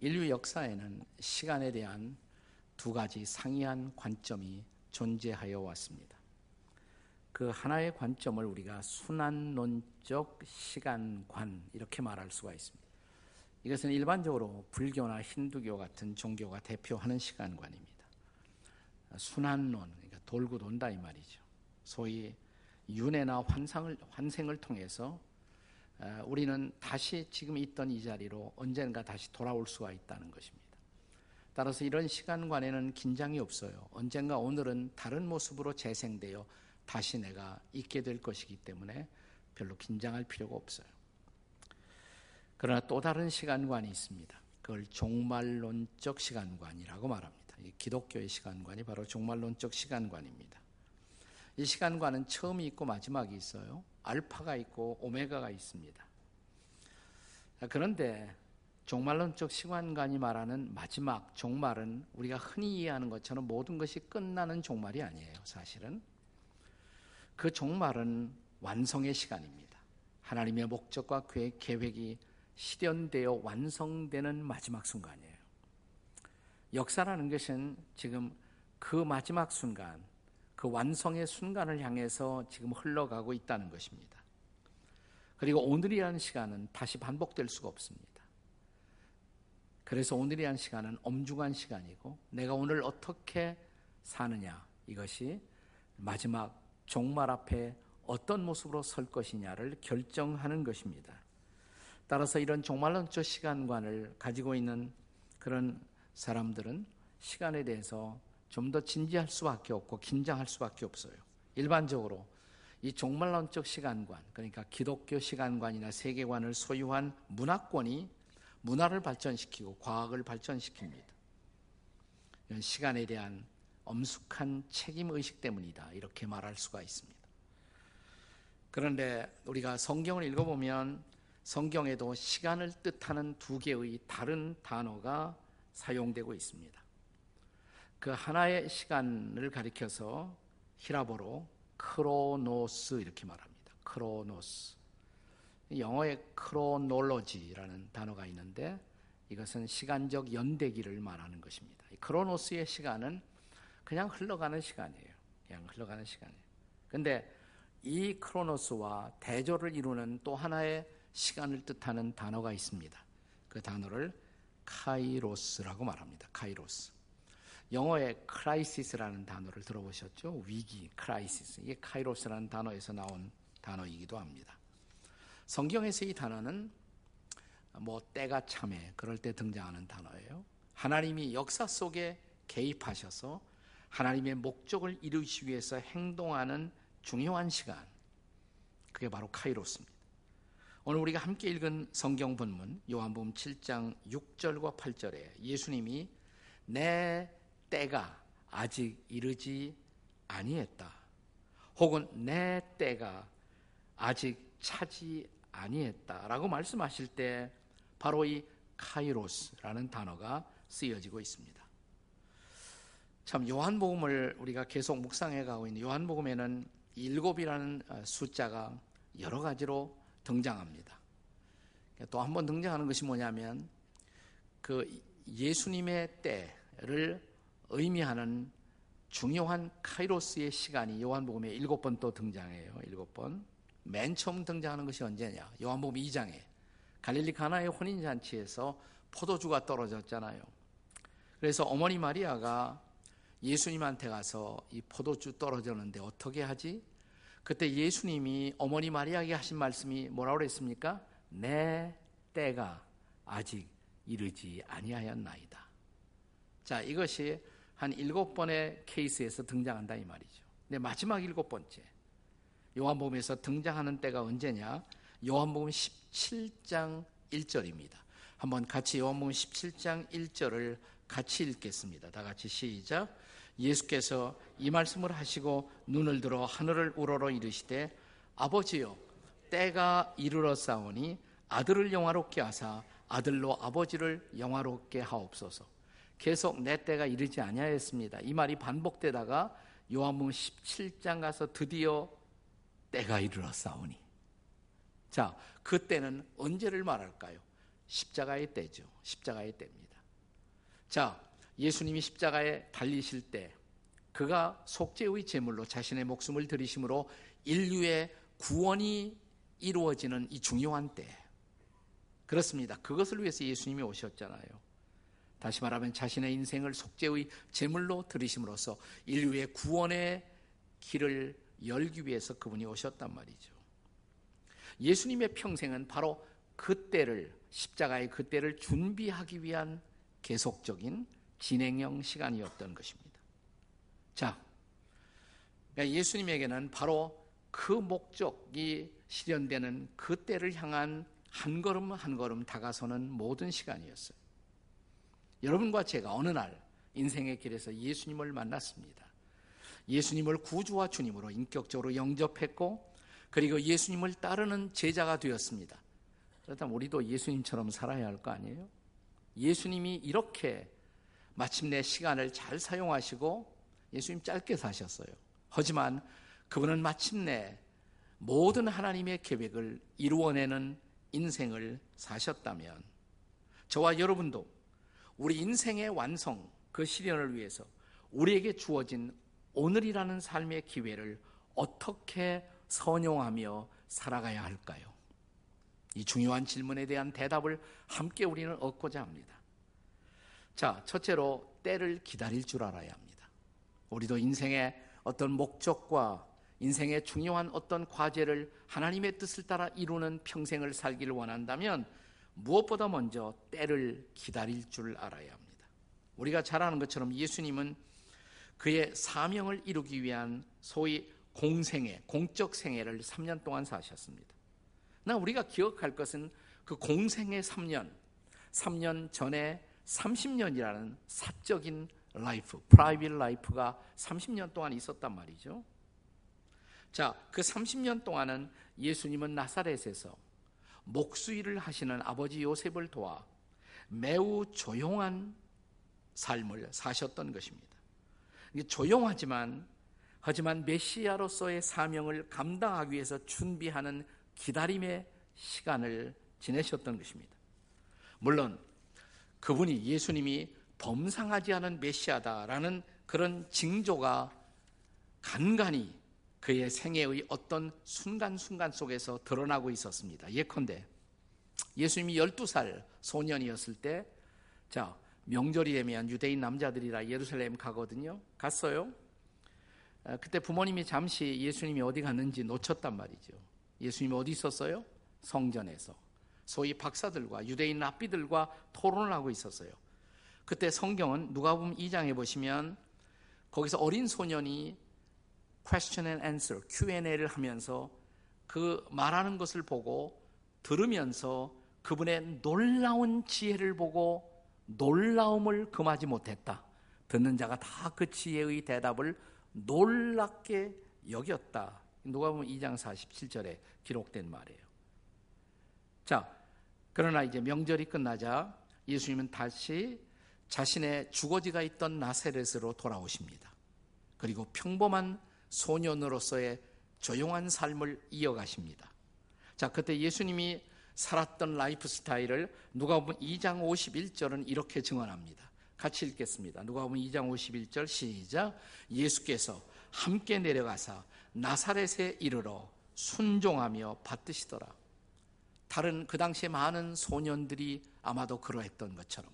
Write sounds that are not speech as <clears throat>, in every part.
인류 역사에는 시간에 대한 두 가지 상이한 관점이 존재하여 왔습니다. 그 하나의 관점을 우리가 순환론적 시간관 이렇게 말할 수가 있습니다. 이것은 일반적으로 불교나 힌두교 같은 종교가 대표하는 시간관입니다. 순환론, 그러니까 돌고 돈다 이 말이죠. 소위 윤회나 환상을, 환생을 통해서 우리는 다시 지금 있던 이 자리로 언젠가 다시 돌아올 수가 있다는 것입니다. 따라서 이런 시간관에는 긴장이 없어요. 언젠가 오늘은 다른 모습으로 재생되어 다시 내가 있게 될 것이기 때문에 별로 긴장할 필요가 없어요. 그러나 또 다른 시간관이 있습니다. 그걸 종말론적 시간관이라고 말합니다. 기독교의 시간관이 바로 종말론적 시간관입니다. 이 시간관은 처음이 있고 마지막이 있어요. 알파가 있고 오메가가 있습니다. 그런데 종말론적 시간관이 말하는 마지막 종말은 우리가 흔히 이해하는 것처럼 모든 것이 끝나는 종말이 아니에요. 사실은 그 종말은 완성의 시간입니다. 하나님의 목적과 계획이 실현되어 완성되는 마지막 순간이에요. 역사라는 것은 지금 그 마지막 순간, 그 완성의 순간을 향해서 지금 흘러가고 있다는 것입니다. 그리고 오늘이라는 시간은 다시 반복될 수가 없습니다. 그래서 오늘이라는 시간은 엄중한 시간이고 내가 오늘 어떻게 사느냐 이것이 마지막 종말 앞에 어떤 모습으로 설 것이냐를 결정하는 것입니다. 따라서 이런 종말론적 시간관을 가지고 있는 그런 사람들은 시간에 대해서 좀 더 진지할 수밖에 없고 긴장할 수밖에 없어요. 일반적으로 이 종말론적 시간관, 그러니까 기독교 시간관이나 세계관을 소유한 문화권이 문화를 발전시키고 과학을 발전시킵니다. 이런 시간에 대한 엄숙한 책임 의식 때문이다. 이렇게 말할 수가 있습니다. 그런데 우리가 성경을 읽어보면 성경에도 시간을 뜻하는 두 개의 다른 단어가 사용되고 있습니다. 그 하나의 시간을 가리켜서 히라보로 크로노스 이렇게 말합니다. 크로노스. 영어에 크로놀로지라는 단어가 있는데 이것은 시간적 연대기를 말하는 것입니다. 크로노스의 시간은 그냥 흘러가는 시간이에요. 그냥 흘러가는 시간이에요. 근데 이 크로노스와 대조를 이루는 또 하나의 시간을 뜻하는 단어가 있습니다. 그 단어를 카이로스라고 말합니다. 카이로스. 영어의 crisis라는 단어를 들어보셨죠? 위기, crisis. 이게 카이로스라는 단어에서 나온 단어이기도 합니다. 성경에서 이 단어는 뭐 때가 차매 그럴 때 등장하는 단어예요. 하나님이 역사 속에 개입하셔서 하나님의 목적을 이루기 위해서 행동하는 중요한 시간. 그게 바로 카이로스입니다. 오늘 우리가 함께 읽은 성경 본문 요한복음 7장 6절과 8절에 예수님이 내 때가 아직 이르지 아니했다. 혹은 내 때가 아직 차지 아니했다라고 말씀하실 때 바로 이 카이로스라는 단어가 쓰여지고 있습니다. 참 요한복음을 우리가 계속 묵상해 가고 있는 요한복음에는 일곱이라는 숫자가 여러 가지로 등장합니다. 또 한 번 등장하는 것이 뭐냐면 그 예수님의 때를 의미하는 중요한 카이로스의 시간이 요한복음에 일곱 번 또 등장해요. 일곱 번. 맨 처음 등장하는 것이 언제냐? 요한복음 2장에 갈릴리 가나의 혼인 잔치에서 포도주가 떨어졌잖아요. 그래서 어머니 마리아가 예수님한테 가서 이 포도주 떨어졌는데 어떻게 하지? 그때 예수님이 어머니 마리아에게 하신 말씀이 뭐라고 그랬습니까? 내 때가 아직 이르지 아니하였나이다. 자, 이것이 한 일곱 번의 케이스에서 등장한다 이 말이죠. 근데 마지막 일곱 번째 요한복음에서 등장하는 때가 언제냐? 요한복음 17장 1절입니다. 한번 같이 요한복음 17장 1절을 같이 읽겠습니다. 다 같이 시작. 예수께서 이 말씀을 하시고 눈을 들어 하늘을 우러러 이르시되 아버지여 때가 이르러 싸우니 아들을 영화롭게 하사 아들로 아버지를 영화롭게 하옵소서. 계속 내 때가 이르지 아니하였습니다. 이 말이 반복되다가 요한복음 17장 가서 드디어 때가 이르렀사오니. 자, 그 때는 언제를 말할까요? 십자가의 때죠. 십자가의 때입니다. 자, 예수님이 십자가에 달리실 때 그가 속죄의 제물로 자신의 목숨을 들이심으로 인류의 구원이 이루어지는 이 중요한 때. 그렇습니다. 그것을 위해서 예수님이 오셨잖아요. 다시 말하면 자신의 인생을 속죄의 제물로 들이심으로써 인류의 구원의 길을 열기 위해서 그분이 오셨단 말이죠. 예수님의 평생은 바로 그때를 십자가의 그때를 준비하기 위한 계속적인 진행형 시간이었던 것입니다. 자, 그러니까 예수님에게는 바로 그 목적이 실현되는 그때를 향한 한 걸음 한 걸음 다가서는 모든 시간이었어요. 여러분과 제가 어느 날 인생의 길에서 예수님을 만났습니다. 예수님을 구주와 주님으로 인격적으로 영접했고 그리고 예수님을 따르는 제자가 되었습니다. 그렇다면 우리도 예수님처럼 살아야 할 거 아니에요? 예수님이 이렇게 마침내 시간을 잘 사용하시고 예수님 짧게 사셨어요. 하지만 그분은 마침내 모든 하나님의 계획을 이루어내는 인생을 사셨다면 저와 여러분도 우리 인생의 완성, 그 실현을 위해서 우리에게 주어진 오늘이라는 삶의 기회를 어떻게 선용하며 살아가야 할까요? 이 중요한 질문에 대한 대답을 함께 우리는 얻고자 합니다. 자, 첫째로 때를 기다릴 줄 알아야 합니다. 우리도 인생의 어떤 목적과 인생의 중요한 어떤 과제를 하나님의 뜻을 따라 이루는 평생을 살기를 원한다면 무엇보다 먼저 때를 기다릴 줄 알아야 합니다. 우리가 잘 아는 것처럼 예수님은 그의 사명을 이루기 위한 소위 공생애, 공적 생애를 3년 동안 사셨습니다. 나 우리가 기억할 것은 그 공생애 3년, 3년 전에 30년이라는 사적인 life, private life가 30년 동안 있었단 말이죠. 자, 그 30년 동안은 예수님은 나사렛에서 목수일을 하시는 아버지 요셉을 도와 매우 조용한 삶을 사셨던 것입니다. 조용하지만 하지만 메시아로서의 사명을 감당하기 위해서 준비하는 기다림의 시간을 지내셨던 것입니다. 물론 그분이 예수님이 범상하지 않은 메시아다라는 그런 징조가 간간히 그의 생애의 어떤 순간순간 속에서 드러나고 있었습니다. 예컨대 예수님이 12살 소년이었을 때, 자, 명절이 되면 유대인 남자들이라 예루살렘 가거든요. 갔어요. 아, 그때 부모님이 잠시 예수님이 어디 갔는지 놓쳤단 말이죠. 예수님이 어디 있었어요? 성전에서. 소위 박사들과 유대인 랍비들과 토론을 하고 있었어요. 그때 성경은 누가 보면 2장에 보시면 거기서 어린 소년이 question and answer, Q&A를 하면서 그 말하는 것을 보고 들으면서 그분의 놀라운 지혜를 보고 놀라움을 금하지 못했다. 듣는 자가 다 그 지혜의 대답을 놀랍게 여겼다. 누가 보면 2장 47절에 기록된 말이에요. 자, 그러나 이제 명절이 끝나자 예수님은 다시 자신의 주거지가 있던 나세렛으로 돌아오십니다. 그리고 평범한 소년으로서의 조용한 삶을 이어가십니다. 자, 그때 예수님이 살았던 라이프 스타일을 누가 보면 2장 51절은 이렇게 증언합니다. 같이 읽겠습니다. 누가 보면 2장 51절 시작. 예수께서 함께 내려가사 나사렛에 이르러 순종하며 받드시더라. 다른 그 당시에 많은 소년들이 아마도 그러했던 것처럼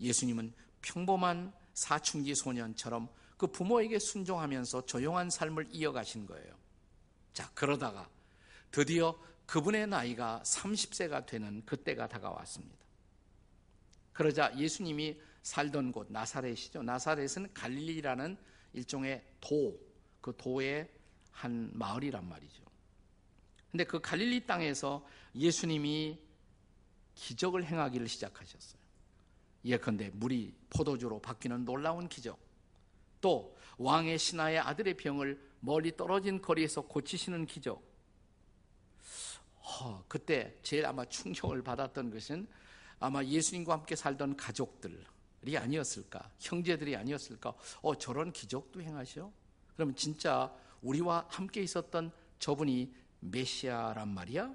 예수님은 평범한 사춘기 소년처럼 그 부모에게 순종하면서 조용한 삶을 이어가신 거예요. 자, 그러다가 드디어 그분의 나이가 30세가 되는 그때가 다가왔습니다. 그러자 예수님이 살던 곳 나사렛이죠. 나사렛은 갈릴리라는 일종의 도, 그 도의 한 마을이란 말이죠. 근데 그 갈릴리 땅에서 예수님이 기적을 행하기를 시작하셨어요. 예컨대 물이 포도주로 바뀌는 놀라운 기적. 또 왕의 신하의 아들의 병을 멀리 떨어진 거리에서 고치시는 기적. 허, 그때 제일 아마 충격을 받았던 것은 아마 예수님과 함께 살던 가족들이 아니었을까, 형제들이 아니었을까. 어, 저런 기적도 행하셔? 그러면 진짜 우리와 함께 있었던 저분이 메시아란 말이야?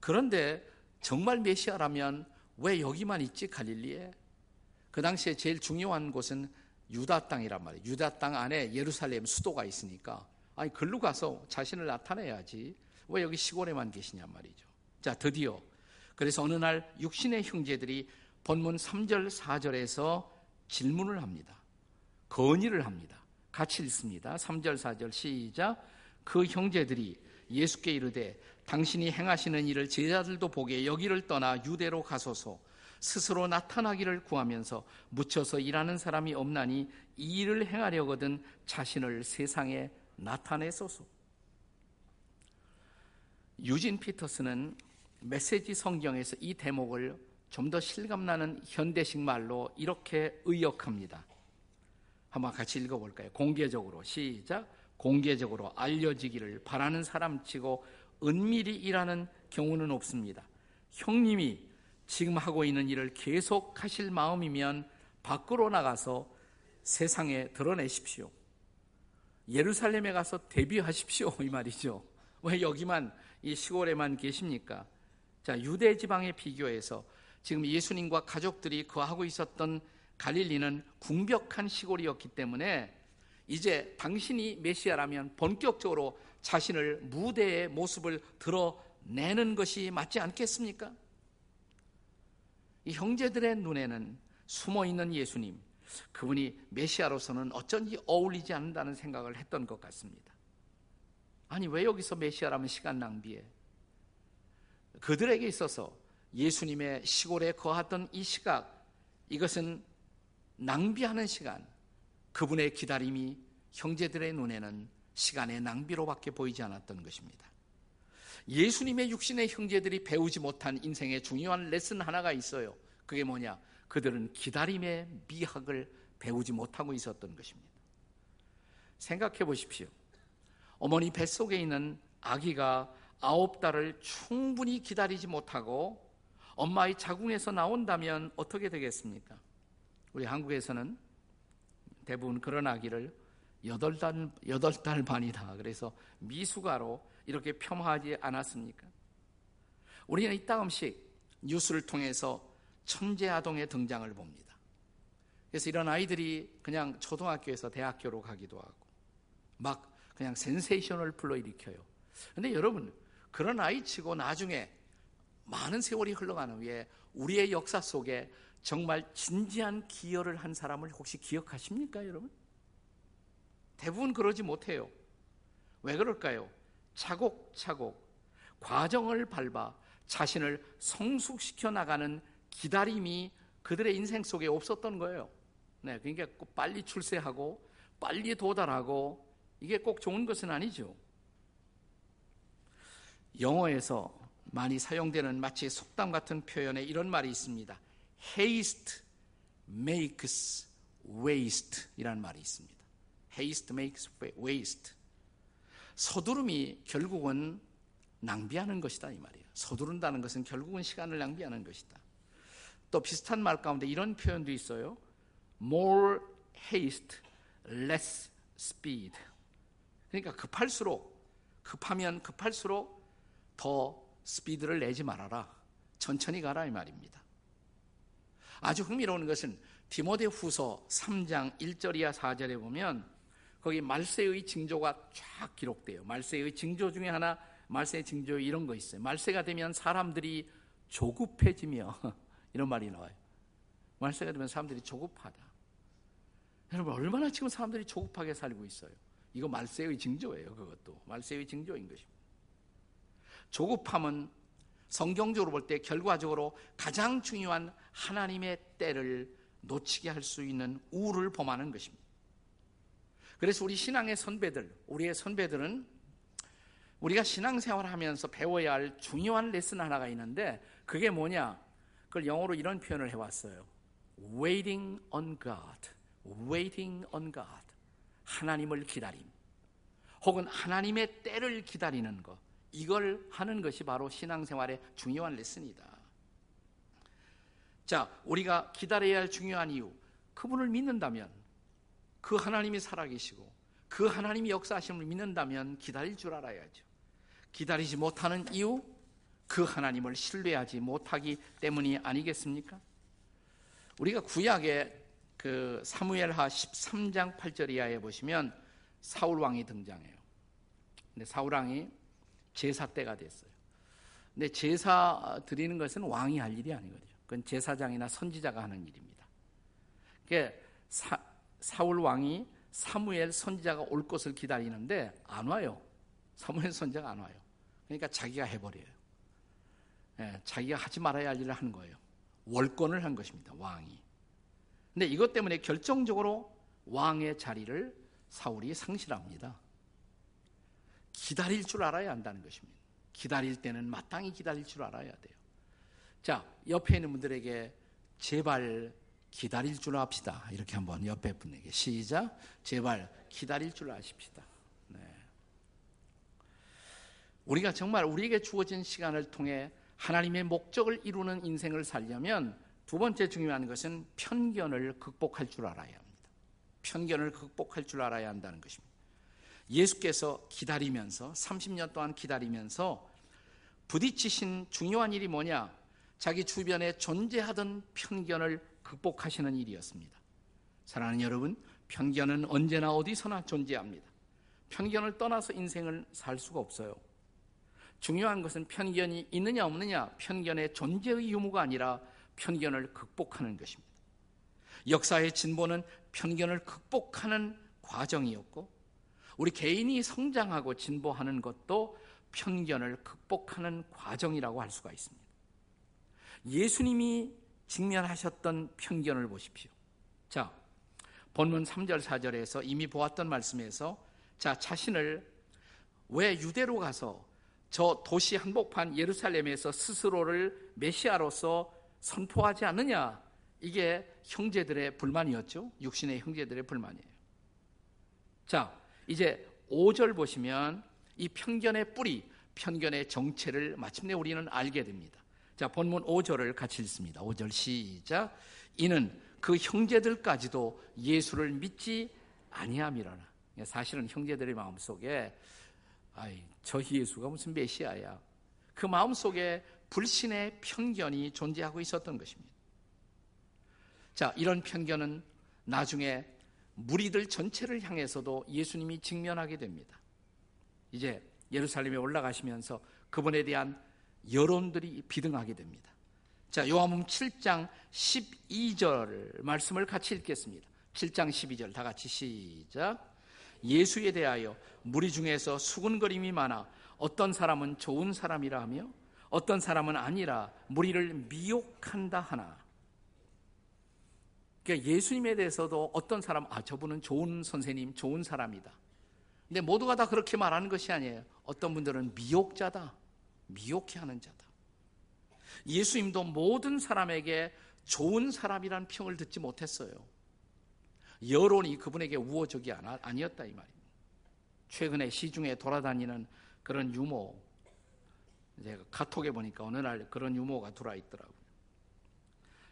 그런데 정말 메시아라면 왜 여기만 있지 갈릴리에? 그 당시에 제일 중요한 곳은 유다 땅이란 말이에요. 유다 땅 안에 예루살렘 수도가 있으니까 아니 글로 가서 자신을 나타내야지. 왜 여기 시골에만 계시냔 말이죠. 자, 드디어 그래서 어느 날 육신의 형제들이 본문 3절 4절에서 질문을 합니다. 건의를 합니다. 같이 읽습니다. 3절 4절 시작. 그 형제들이 예수께 이르되 당신이 행하시는 일을 제자들도 보게 여기를 떠나 유대로 가소서 스스로 나타나기를 구하면서 묻혀서 일하는 사람이 없나니 이 일을 행하려거든 자신을 세상에 나타내소서. 유진 피터스는 메시지 성경에서 이 대목을 좀 더 실감나는 현대식 말로 이렇게 의역합니다. 한번 같이 읽어볼까요? 공개적으로 시작. 공개적으로 알려지기를 바라는 사람치고 은밀히 일하는 경우는 없습니다. 형님이 지금 하고 있는 일을 계속 하실 마음이면 밖으로 나가서 세상에 드러내십시오. 예루살렘에 가서 데뷔하십시오. 이 말이죠. 왜 여기만 이 시골에만 계십니까? 자, 유대 지방에 비교해서 지금 예수님과 가족들이 거하고 있었던 갈릴리는 궁벽한 시골이었기 때문에 이제 당신이 메시아라면 본격적으로 자신을 무대의 모습을 드러내는 것이 맞지 않겠습니까? 이 형제들의 눈에는 숨어 있는 예수님, 그분이 메시아로서는 어쩐지 어울리지 않는다는 생각을 했던 것 같습니다. 아니, 왜 여기서 메시아라면 시간 낭비해? 그들에게 있어서 예수님의 시골에 거하던 이 시각, 이것은 낭비하는 시간, 그분의 기다림이 형제들의 눈에는 시간의 낭비로밖에 보이지 않았던 것입니다. 예수님의 육신의 형제들이 배우지 못한 인생의 중요한 레슨 하나가 있어요. 그게 뭐냐? 그들은 기다림의 미학을 배우지 못하고 있었던 것입니다. 생각해 보십시오. 어머니 뱃속에 있는 아기가 아홉 달을 충분히 기다리지 못하고 엄마의 자궁에서 나온다면 어떻게 되겠습니까? 우리 한국에서는 대부분 그런 아기를 여덟 달, 여덟 달 반이다. 그래서 미숙아로 이렇게 폄하하지 않았습니까? 우리는 이따금씩 뉴스를 통해서 천재 아동의 등장을 봅니다. 그래서 이런 아이들이 그냥 초등학교에서 대학교로 가기도 하고 막 그냥 센세이션을 불러일으켜요. 근데 여러분, 그런 아이 치고 나중에 많은 세월이 흘러가는 후에 우리의 역사 속에 정말 진지한 기여를 한 사람을 혹시 기억하십니까, 여러분? 대부분 그러지 못해요. 왜 그럴까요? 차곡차곡 과정을 밟아 자신을 성숙시켜 나가는 기다림이 그들의 인생 속에 없었던 거예요. 네, 그러니까 꼭 빨리 출세하고 빨리 도달하고 이게 꼭 좋은 것은 아니죠. 영어에서 많이 사용되는 마치 속담 같은 표현에 이런 말이 있습니다. haste makes waste 이라는 말이 있습니다. haste makes waste. 서두름이 결국은 낭비하는 것이다 이 말이에요. 서두른다는 것은 결국은 시간을 낭비하는 것이다. 또 비슷한 말 가운데 이런 표현도 있어요. more haste, less speed. 그러니까 급할수록 급하면 급할수록 더 스피드를 내지 말아라. 천천히 가라 이 말입니다. 아주 흥미로운 것은 디모데 후서 3장 1절 이하 4절에 보면 거기 말세의 징조가 쫙 기록돼요. 말세의 징조 중에 하나 말세의 징조 이런 거 있어요. 말세가 되면 사람들이 조급해지며 <laughs> 이런 말이 나와요. 말세가 되면 사람들이 조급하다. 여러분 얼마나 지금 사람들이 조급하게 살고 있어요. 이거 말세의 징조예요. 그것도 말세의 징조인 것입니다. 조급함은 성경적으로 볼 때 결과적으로 가장 중요한 하나님의 때를 놓치게 할 수 있는 우를 범하는 것입니다. 그래서 우리 신앙의 선배들, 우리의 선배들은 우리가 신앙생활을 하면서 배워야 할 중요한 레슨 하나가 있는데 그게 뭐냐? 그걸 영어로 이런 표현을 해왔어요. Waiting on God. Waiting on God. 하나님을 기다림. 혹은 하나님의 때를 기다리는 것. 이걸 하는 것이 바로 신앙생활의 중요한 레슨이다. 자, 우리가 기다려야 할 중요한 이유. 그분을 믿는다면 그 하나님이 살아계시고 그 하나님이 역사하심을 믿는다면 기다릴 줄 알아야죠. 기다리지 못하는 이유 그 하나님을 신뢰하지 못하기 때문이 아니겠습니까? 우리가 구약의 그 사무엘하 13장 8절 이하에 보시면 사울 왕이 등장해요. 근데 사울 왕이 제사 때가 됐어요. 근데 제사 드리는 것은 왕이 할 일이 아니거든요. 그건 제사장이나 선지자가 하는 일입니다. 그러니까 사, 사울 왕이 사무엘 선지자가 올 것을 기다리는데 안 와요. 사무엘 선지자가 안 와요. 그러니까 자기가 해버려요. 예, 자기가 하지 말아야 할 일을 한 거예요. 월권을 한 것입니다. 왕이. 근데 이것 때문에 결정적으로 왕의 자리를 사울이 상실합니다. 기다릴 줄 알아야 한다는 것입니다. 기다릴 때는 마땅히 기다릴 줄 알아야 돼요. 자, 옆에 있는 분들에게 제발 기다릴 줄 압시다. 이렇게 한번 옆에 분에게 시작. 제발 기다릴 줄 아십시다. 네. 우리가 정말 우리에게 주어진 시간을 통해 하나님의 목적을 이루는 인생을 살려면 두 번째 중요한 것은 편견을 극복할 줄 알아야 합니다. 편견을 극복할 줄 알아야 한다는 것입니다. 예수께서 기다리면서 30년 동안 기다리면서 부딪히신 중요한 일이 뭐냐? 자기 주변에 존재하던 편견을 극복하시는 일이었습니다. 사랑하는 여러분, 편견은 언제나 어디서나 존재합니다. 편견을 떠나서 인생을 살 수가 없어요. 중요한 것은 편견이 있느냐 없느냐, 편견의 존재의 유무가 아니라 편견을 극복하는 것입니다. 역사의 진보는 편견을 극복하는 과정이었고, 우리 개인이 성장하고 진보하는 것도 편견을 극복하는 과정이라고 할 수가 있습니다. 예수님이 직면하셨던 편견을 보십시오. 자, 본문 3절, 4절에서 이미 보았던 말씀에서 자, 자신을 왜 유대로 가서 저 도시 한복판 예루살렘에서 스스로를 메시아로서 선포하지 않느냐? 이게 형제들의 불만이었죠. 육신의 형제들의 불만이에요. 자, 이제 5절 보시면 이 편견의 뿌리, 편견의 정체를 마침내 우리는 알게 됩니다. 자, 본문 5절을 같이 읽습니다. 5절 시작. 이는 그 형제들까지도 예수를 믿지 아니함이라나. 사실은 형제들의 마음속에 아이, 저 예수가 무슨 메시아야. 그 마음속에 불신의 편견이 존재하고 있었던 것입니다. 자, 이런 편견은 나중에 무리들 전체를 향해서도 예수님이 직면하게 됩니다. 이제 예루살렘에 올라가시면서 그분에 대한 여론들이 비등하게 됩니다. 자, 요한복음 7장 12절 말씀을 같이 읽겠습니다. 7장 12절 다 같이 시작. 예수에 대하여 무리 중에서 수군거림이 많아 어떤 사람은 좋은 사람이라 하며 어떤 사람은 아니라 무리를 미혹한다 하나. 그러니까 예수님에 대해서도 어떤 사람 아 저분은 좋은 선생님, 좋은 사람이다. 근데 모두가 다 그렇게 말하는 것이 아니에요. 어떤 분들은 미혹자다. 미혹해 하는 자다. 예수님도 모든 사람에게 좋은 사람이란 평을 듣지 못했어요. 여론이 그분에게 우호적이 아니었다 이 말입니다. 최근에 시중에 돌아다니는 그런 유모, 제가 카톡에 보니까 어느 날 그런 유모가 들어와 있더라고요.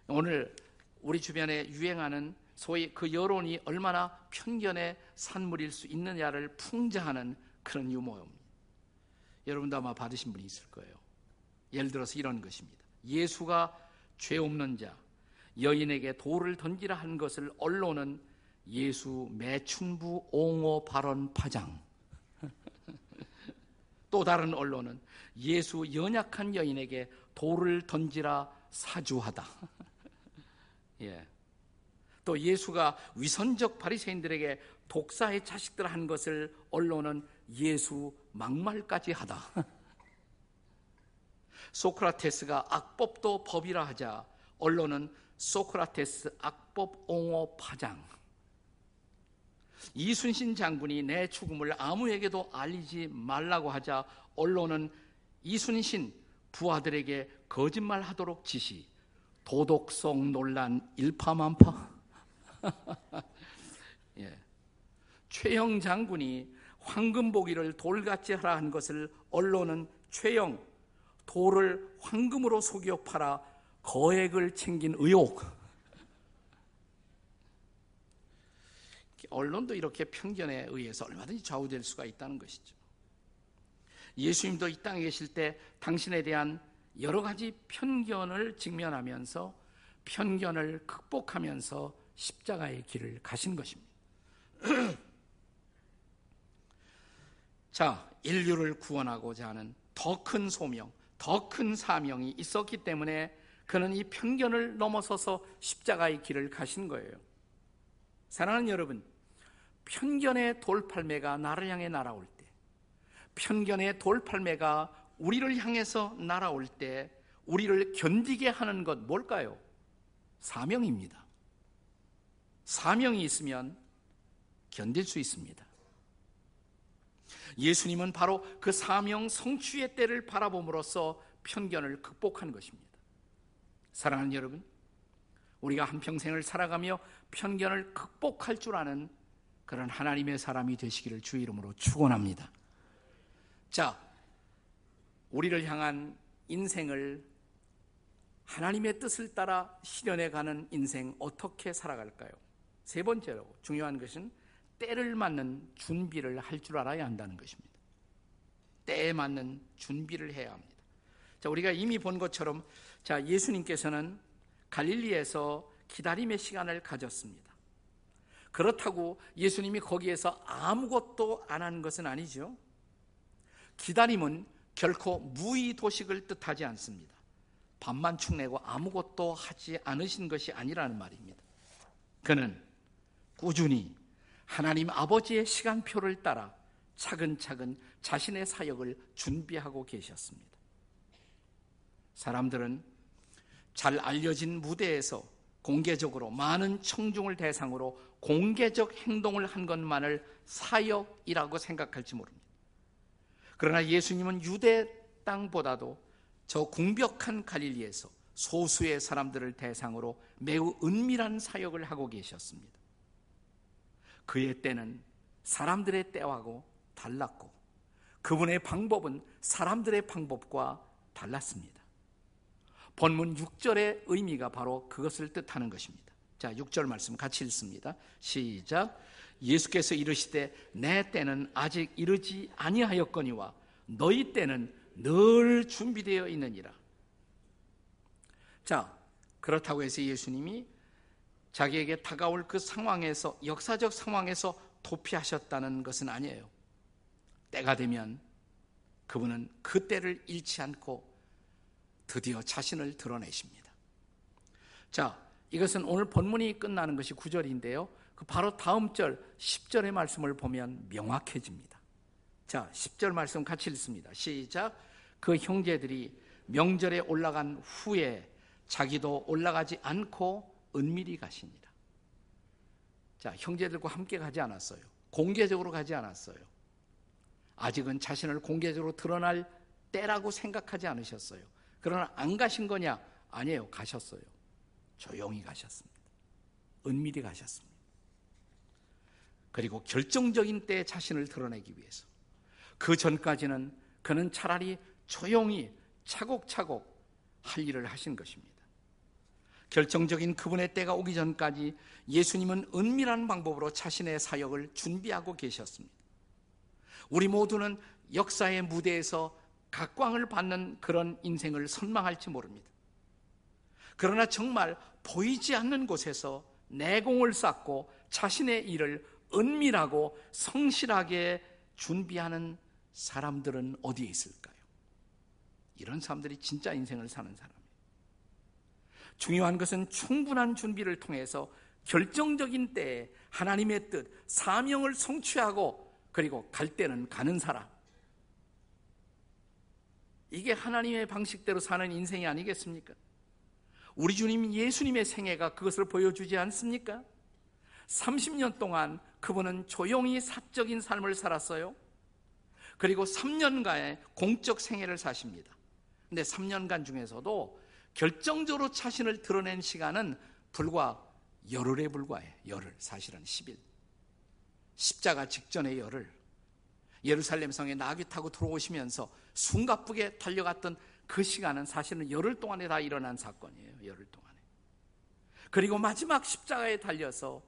오늘 우리 주변에 유행하는 소위 그 여론이 얼마나 편견의 산물일 수 있느냐를 풍자하는 그런 유머입니다. 여러분도 아마 받으신 분이 있을 거예요. 예를 들어서 이런 것입니다. 예수가 죄 없는 자, 여인에게 돌을 던지라 한 것을 언론은 예수 매춘부 옹호 발언 파장. <laughs> 또 다른 언론은 예수 연약한 여인에게 돌을 던지라 사주하다. <laughs> 예. 또 예수가 위선적 바리새인들에게 독사의 자식들 한 것을 언론은 예수 막말까지 하다. <laughs> 소크라테스가 악법도 법이라 하자 언론은 소크라테스 악법 옹호 파장. 이순신 장군이 내 죽음을 아무에게도 알리지 말라고 하자 언론은 이순신 부하들에게 거짓말하도록 지시. 도덕성 논란 일파만파. <laughs> 예. 최영 장군이 황금보기를 돌같이 하라 한 것을 언론은 최영 돌을 황금으로 속여 팔아 거액을 챙긴 의혹. 언론도 이렇게 편견에 의해서 얼마든지 좌우될 수가 있다는 것이죠. 예수님도 이 땅에 계실 때 당신에 대한 여러 가지 편견을 직면하면서 편견을 극복하면서 십자가의 길을 가신 것입니다. <clears throat> 자, 인류를 구원하고자 하는 더 큰 소명, 더 큰 사명이 있었기 때문에 그는 이 편견을 넘어서서 십자가의 길을 가신 거예요. 사랑하는 여러분, 편견의 돌팔매가 나를 향해 날아올 때, 편견의 돌팔매가 우리를 향해서 날아올 때, 우리를 견디게 하는 것 뭘까요? 사명입니다. 사명이 있으면 견딜 수 있습니다. 예수님은 바로 그 사명 성취의 때를 바라봄으로써 편견을 극복한 것입니다. 사랑하는 여러분, 우리가 한평생을 살아가며 편견을 극복할 줄 아는 그런 하나님의 사람이 되시기를 주 이름으로 축원합니다. 자, 우리를 향한 인생을 하나님의 뜻을 따라 실현해 가는 인생 어떻게 살아갈까요? 세 번째로 중요한 것은 때를 맞는 준비를 할 줄 알아야 한다는 것입니다. 때에 맞는 준비를 해야 합니다. 자, 우리가 이미 본 것처럼 자, 예수님께서는 갈릴리에서 기다림의 시간을 가졌습니다. 그렇다고 예수님이 거기에서 아무것도 안 한 것은 아니죠. 기다림은 결코 무의 도식을 뜻하지 않습니다. 밥만 축내고 아무것도 하지 않으신 것이 아니라는 말입니다. 그는 꾸준히 하나님 아버지의 시간표를 따라 차근차근 자신의 사역을 준비하고 계셨습니다. 사람들은 잘 알려진 무대에서 공개적으로 많은 청중을 대상으로 공개적 행동을 한 것만을 사역이라고 생각할지 모릅니다. 그러나 예수님은 유대 땅보다도 저 궁벽한 갈릴리에서 소수의 사람들을 대상으로 매우 은밀한 사역을 하고 계셨습니다. 그의 때는 사람들의 때하고 달랐고 그분의 방법은 사람들의 방법과 달랐습니다. 본문 6절의 의미가 바로 그것을 뜻하는 것입니다. 자, 6절 말씀 같이 읽습니다. 시작. 예수께서 이르시되 내 때는 아직 이르지 아니하였거니와 너희 때는 늘 준비되어 있느니라. 자, 그렇다고 해서 예수님이 자기에게 다가올 그 상황에서 역사적 상황에서 도피하셨다는 것은 아니에요. 때가 되면 그분은 그 때를 잃지 않고 드디어 자신을 드러내십니다. 자, 이것은 오늘 본문이 끝나는 것이 9절인데요. 그 바로 다음 절 10절의 말씀을 보면 명확해집니다. 자, 10절 말씀 같이 읽습니다. 시작. 그 형제들이 명절에 올라간 후에 자기도 올라가지 않고 은밀히 가십니다. 자, 형제들과 함께 가지 않았어요. 공개적으로 가지 않았어요. 아직은 자신을 공개적으로 드러날 때라고 생각하지 않으셨어요. 그러나 안 가신 거냐? 아니에요. 가셨어요. 조용히 가셨습니다. 은밀히 가셨습니다. 그리고 결정적인 때에 자신을 드러내기 위해서 그 전까지는 그는 차라리 조용히 차곡차곡 할 일을 하신 것입니다. 결정적인 그분의 때가 오기 전까지 예수님은 은밀한 방법으로 자신의 사역을 준비하고 계셨습니다. 우리 모두는 역사의 무대에서 각광을 받는 그런 인생을 선망할지 모릅니다. 그러나 정말 보이지 않는 곳에서 내공을 쌓고 자신의 일을 은밀하고 성실하게 준비하는 사람들은 어디에 있을까요? 이런 사람들이 진짜 인생을 사는 사람이에요. 중요한 것은 충분한 준비를 통해서 결정적인 때에 하나님의 뜻, 사명을 성취하고 그리고 갈 때는 가는 사람. 이게 하나님의 방식대로 사는 인생이 아니겠습니까? 우리 주님 예수님의 생애가 그것을 보여주지 않습니까? 30년 동안 그분은 조용히 사적인 삶을 살았어요. 그리고 3년간의 공적 생애를 사십니다. 근데 3년간 중에서도 결정적으로 자신을 드러낸 시간은 불과 열흘에 불과해. 열흘. 사실은 10일. 십자가 직전의 열흘. 예루살렘 성에 나귀 타고 들어오시면서 숨가쁘게 달려갔던 그 시간은 사실은 열흘 동안에 다 일어난 사건이에요. 열흘 동안에. 그리고 마지막 십자가에 달려서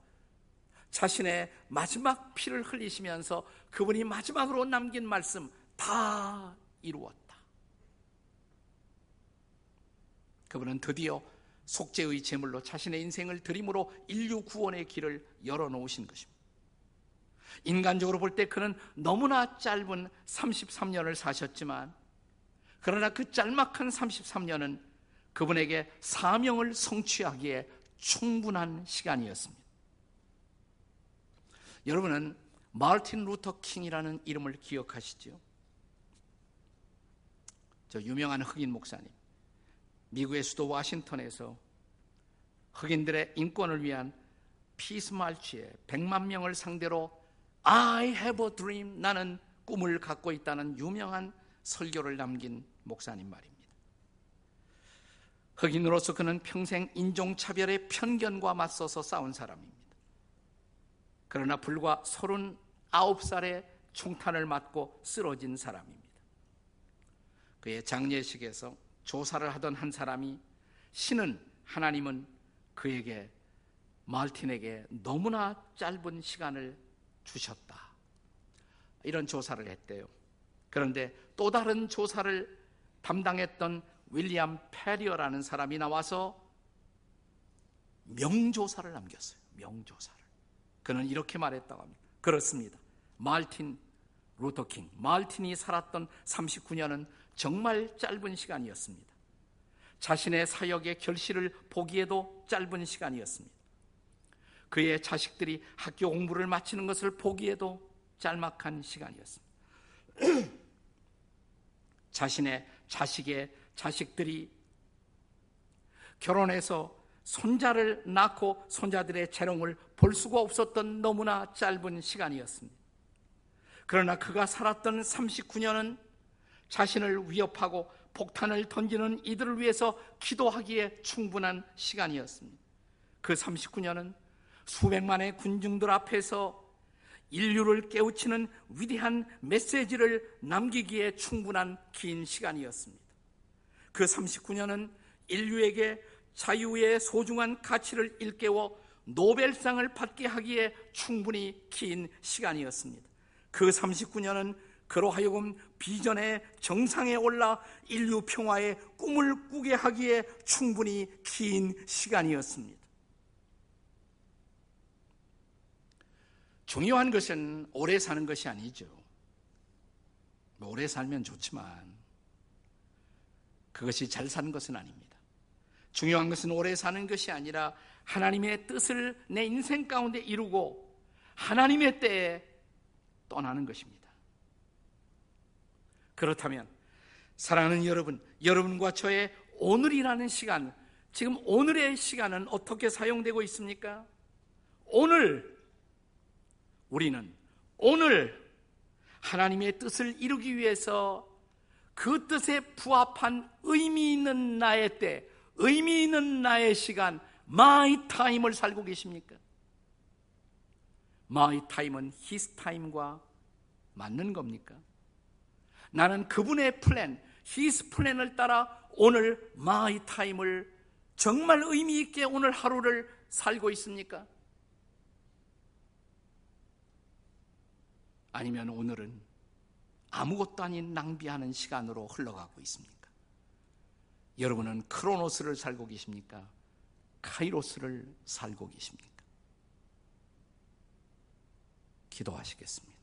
자신의 마지막 피를 흘리시면서 그분이 마지막으로 남긴 말씀 다 이루었다. 그분은 드디어 속죄의 제물로 자신의 인생을 드림으로 인류 구원의 길을 열어놓으신 것입니다. 인간적으로 볼 때 그는 너무나 짧은 33년을 사셨지만 그러나 그 짤막한 33년은 그분에게 사명을 성취하기에 충분한 시간이었습니다. 여러분은 마르틴 루터 킹이라는 이름을 기억하시죠? 저 유명한 흑인 목사님. 미국의 수도 워싱턴에서 흑인들의 인권을 위한 피스 말치에 100만 명을 상대로 I have a dream 나는 꿈을 갖고 있다는 유명한 설교를 남긴 목사님 말입니다. 흑인으로서 그는 평생 인종차별의 편견과 맞서서 싸운 사람입니다. 그러나 불과 39살에 총탄을 맞고 쓰러진 사람입니다. 그의 장례식에서 조사를 하던 한 사람이 신은 하나님은 그에게 말틴에게 너무나 짧은 시간을 주셨다. 이런 조사를 했대요. 그런데 또 다른 조사를 담당했던 윌리엄 페리어라는 사람이 나와서 명조사를 남겼어요. 명조사를. 그는 이렇게 말했다고 합니다. 그렇습니다. 말틴 루터킹, 말틴이 살았던 39년은 정말 짧은 시간이었습니다. 자신의 사역의 결실을 보기에도 짧은 시간이었습니다. 그의 자식들이 학교 공부를 마치는 것을 보기에도 짤막한 시간이었습니다. <clears throat> 자신의 자식의 자식들이 결혼해서 손자를 낳고 손자들의 재롱을 볼 수가 없었던 너무나 짧은 시간이었습니다. 그러나 그가 살았던 39년은 자신을 위협하고 폭탄을 던지는 이들을 위해서 기도하기에 충분한 시간이었습니다. 그 39년은 수백만의 군중들 앞에서 인류를 깨우치는 위대한 메시지를 남기기에 충분한 긴 시간이었습니다. 그 39년은 인류에게 자유의 소중한 가치를 일깨워 노벨상을 받게 하기에 충분히 긴 시간이었습니다. 그 39년은 그로 하여금 비전의 정상에 올라 인류 평화의 꿈을 꾸게 하기에 충분히 긴 시간이었습니다. 중요한 것은 오래 사는 것이 아니죠. 뭐 오래 살면 좋지만 그것이 잘 사는 것은 아닙니다. 중요한 것은 오래 사는 것이 아니라 하나님의 뜻을 내 인생 가운데 이루고 하나님의 때에 떠나는 것입니다. 그렇다면 사랑하는 여러분, 여러분과 저의 오늘이라는 시간, 지금 오늘의 시간은 어떻게 사용되고 있습니까? 오늘 우리는 오늘 하나님의 뜻을 이루기 위해서 그 뜻에 부합한 의미 있는 나의 때, 의미 있는 나의 시간, my time을 살고 계십니까? my time은 his time과 맞는 겁니까? 나는 그분의 plan, his plan을 따라 오늘 my time을 정말 의미 있게 오늘 하루를 살고 있습니까? 아니면 오늘은 아무것도 아닌 낭비하는 시간으로 흘러가고 있습니까? 여러분은 크로노스를 살고 계십니까? 카이로스를 살고 계십니까? 기도하시겠습니다.